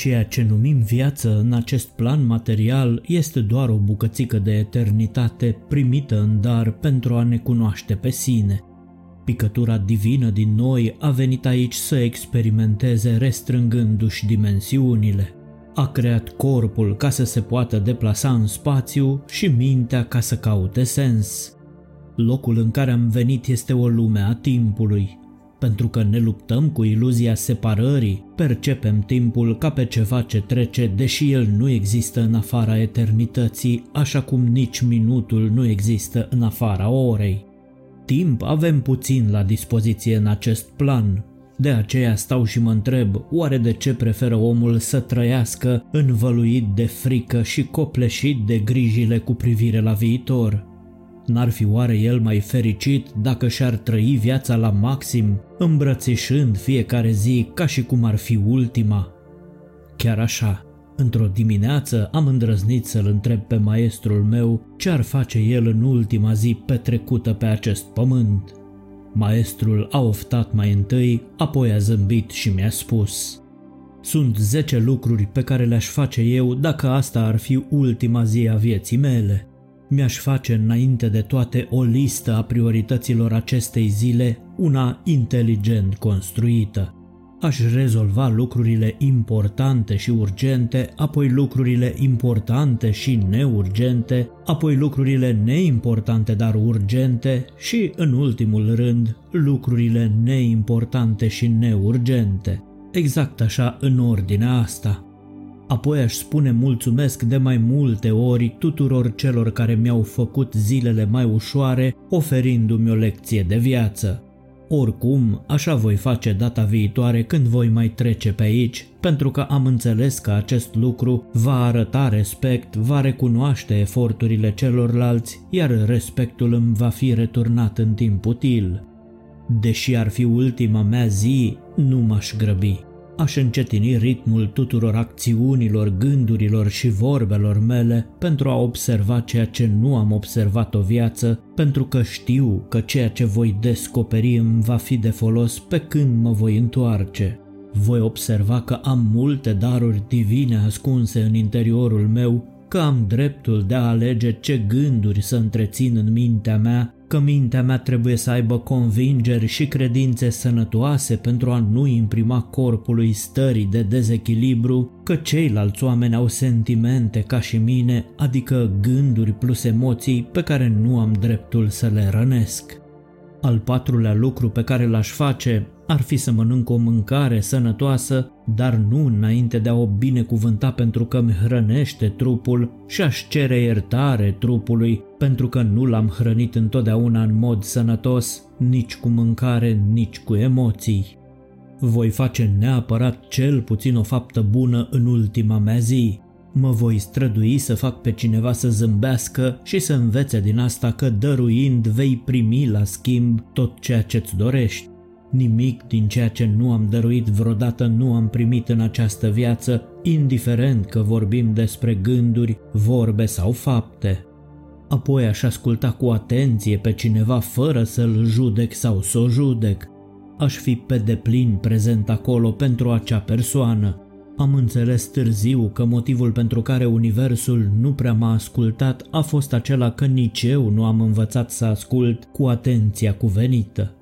Ceea ce numim viață în acest plan material este doar o bucățică de eternitate primită în dar pentru a ne cunoaște pe sine. Picătura divină din noi a venit aici să experimenteze restrângându-și dimensiunile. A creat corpul ca să se poată deplasa în spațiu și mintea ca să caute sens. Locul în care am venit este o lume a timpului. Pentru că ne luptăm cu iluzia separării, percepem timpul ca pe ceva ce trece, deși el nu există în afara eternității, așa cum nici minutul nu există în afara orei. Timp avem puțin la dispoziție în acest plan, de aceea stau și mă întreb, oare de ce preferă omul să trăiască învăluit de frică și copleșit de grijile cu privire la viitor? N-ar fi oare el mai fericit dacă și-ar trăi viața la maxim, îmbrățișând fiecare zi ca și cum ar fi ultima? Chiar așa, într-o dimineață am îndrăznit să-l întreb pe maestrul meu ce ar face el în ultima zi petrecută pe acest pământ. Maestrul a oftat mai întâi, apoi a zâmbit și mi-a spus Sunt zece lucruri pe care le-aș face eu dacă asta ar fi ultima zi a vieții mele. Mi-aș face înainte de toate o listă a priorităților acestei zile, una inteligent construită. Aș rezolva lucrurile importante și urgente, apoi lucrurile importante și neurgente, apoi lucrurile neimportante dar urgente și, în ultimul rând, lucrurile neimportante și neurgente. Exact așa în ordinea asta. Apoi aș spune mulțumesc de mai multe ori tuturor celor care mi-au făcut zilele mai ușoare, oferindu-mi o lecție de viață. Oricum, așa voi face data viitoare când voi mai trece pe aici, pentru că am înțeles că acest lucru va arăta respect, va recunoaște eforturile celorlalți, iar respectul îmi va fi returnat în timp util. Deși ar fi ultima mea zi, nu m-aș grăbi aș încetini ritmul tuturor acțiunilor, gândurilor și vorbelor mele pentru a observa ceea ce nu am observat o viață, pentru că știu că ceea ce voi descoperi îmi va fi de folos pe când mă voi întoarce. Voi observa că am multe daruri divine ascunse în interiorul meu, că am dreptul de a alege ce gânduri să întrețin în mintea mea că mintea mea trebuie să aibă convingeri și credințe sănătoase pentru a nu imprima corpului stării de dezechilibru, că ceilalți oameni au sentimente ca și mine, adică gânduri plus emoții pe care nu am dreptul să le rănesc. Al patrulea lucru pe care l-aș face ar fi să mănânc o mâncare sănătoasă, dar nu înainte de a o binecuvânta pentru că îmi hrănește trupul și aș cere iertare trupului pentru că nu l-am hrănit întotdeauna în mod sănătos, nici cu mâncare, nici cu emoții. Voi face neapărat cel puțin o faptă bună în ultima mea zi, Mă voi strădui să fac pe cineva să zâmbească și să învețe din asta că dăruind vei primi la schimb tot ceea ce-ți dorești. Nimic din ceea ce nu am dăruit vreodată nu am primit în această viață, indiferent că vorbim despre gânduri, vorbe sau fapte. Apoi aș asculta cu atenție pe cineva fără să-l judec sau să o judec. Aș fi pe deplin prezent acolo pentru acea persoană am înțeles târziu că motivul pentru care universul nu prea m-a ascultat a fost acela că nici eu nu am învățat să ascult cu atenția cuvenită.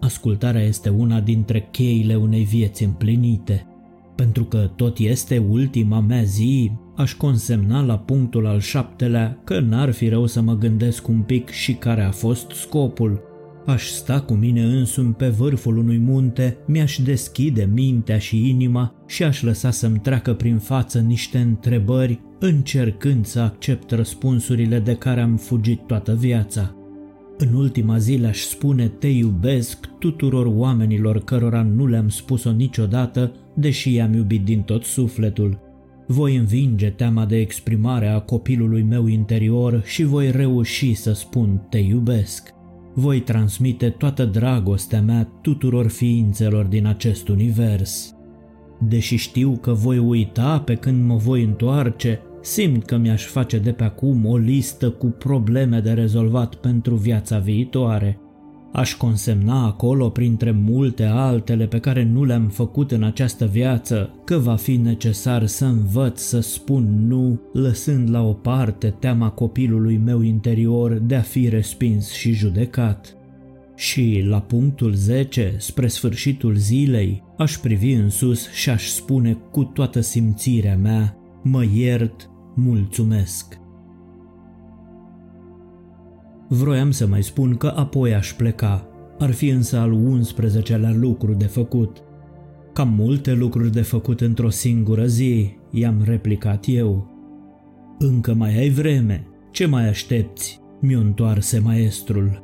Ascultarea este una dintre cheile unei vieți împlinite. Pentru că tot este ultima mea zi, aș consemna la punctul al șaptelea că n-ar fi rău să mă gândesc un pic și care a fost scopul Aș sta cu mine însumi pe vârful unui munte, mi-aș deschide mintea și inima și aș lăsa să-mi treacă prin față niște întrebări, încercând să accept răspunsurile de care am fugit toată viața. În ultima zi le-aș spune te iubesc tuturor oamenilor cărora nu le-am spus-o niciodată, deși i-am iubit din tot sufletul. Voi învinge teama de exprimare a copilului meu interior și voi reuși să spun te iubesc voi transmite toată dragostea mea tuturor ființelor din acest univers. Deși știu că voi uita pe când mă voi întoarce, simt că mi-aș face de pe acum o listă cu probleme de rezolvat pentru viața viitoare. Aș consemna acolo, printre multe altele pe care nu le-am făcut în această viață, că va fi necesar să învăț să spun nu, lăsând la o parte teama copilului meu interior de a fi respins și judecat. Și la punctul 10, spre sfârșitul zilei, aș privi în sus și aș spune cu toată simțirea mea, mă iert, mulțumesc. Vroiam să mai spun că apoi aș pleca. Ar fi însă al 11-lea lucru de făcut. Cam multe lucruri de făcut într-o singură zi, i-am replicat eu. Încă mai ai vreme. Ce mai aștepți? Mi-o întoarse maestrul.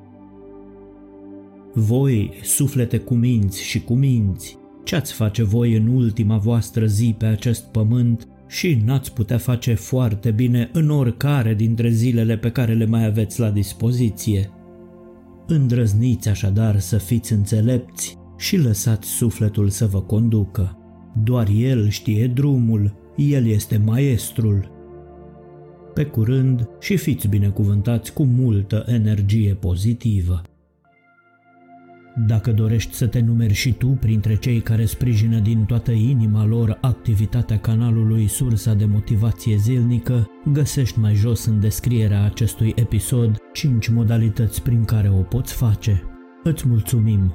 Voi, suflete cu minți și cu minți, ce-ați face voi în ultima voastră zi pe acest pământ și n-ați putea face foarte bine în oricare dintre zilele pe care le mai aveți la dispoziție. Îndrăzniți așadar să fiți înțelepți și lăsați sufletul să vă conducă. Doar el știe drumul, el este maestrul. Pe curând și fiți binecuvântați cu multă energie pozitivă. Dacă dorești să te numeri și tu printre cei care sprijină din toată inima lor activitatea canalului Sursa de Motivație Zilnică, găsești mai jos în descrierea acestui episod 5 modalități prin care o poți face. Îți mulțumim!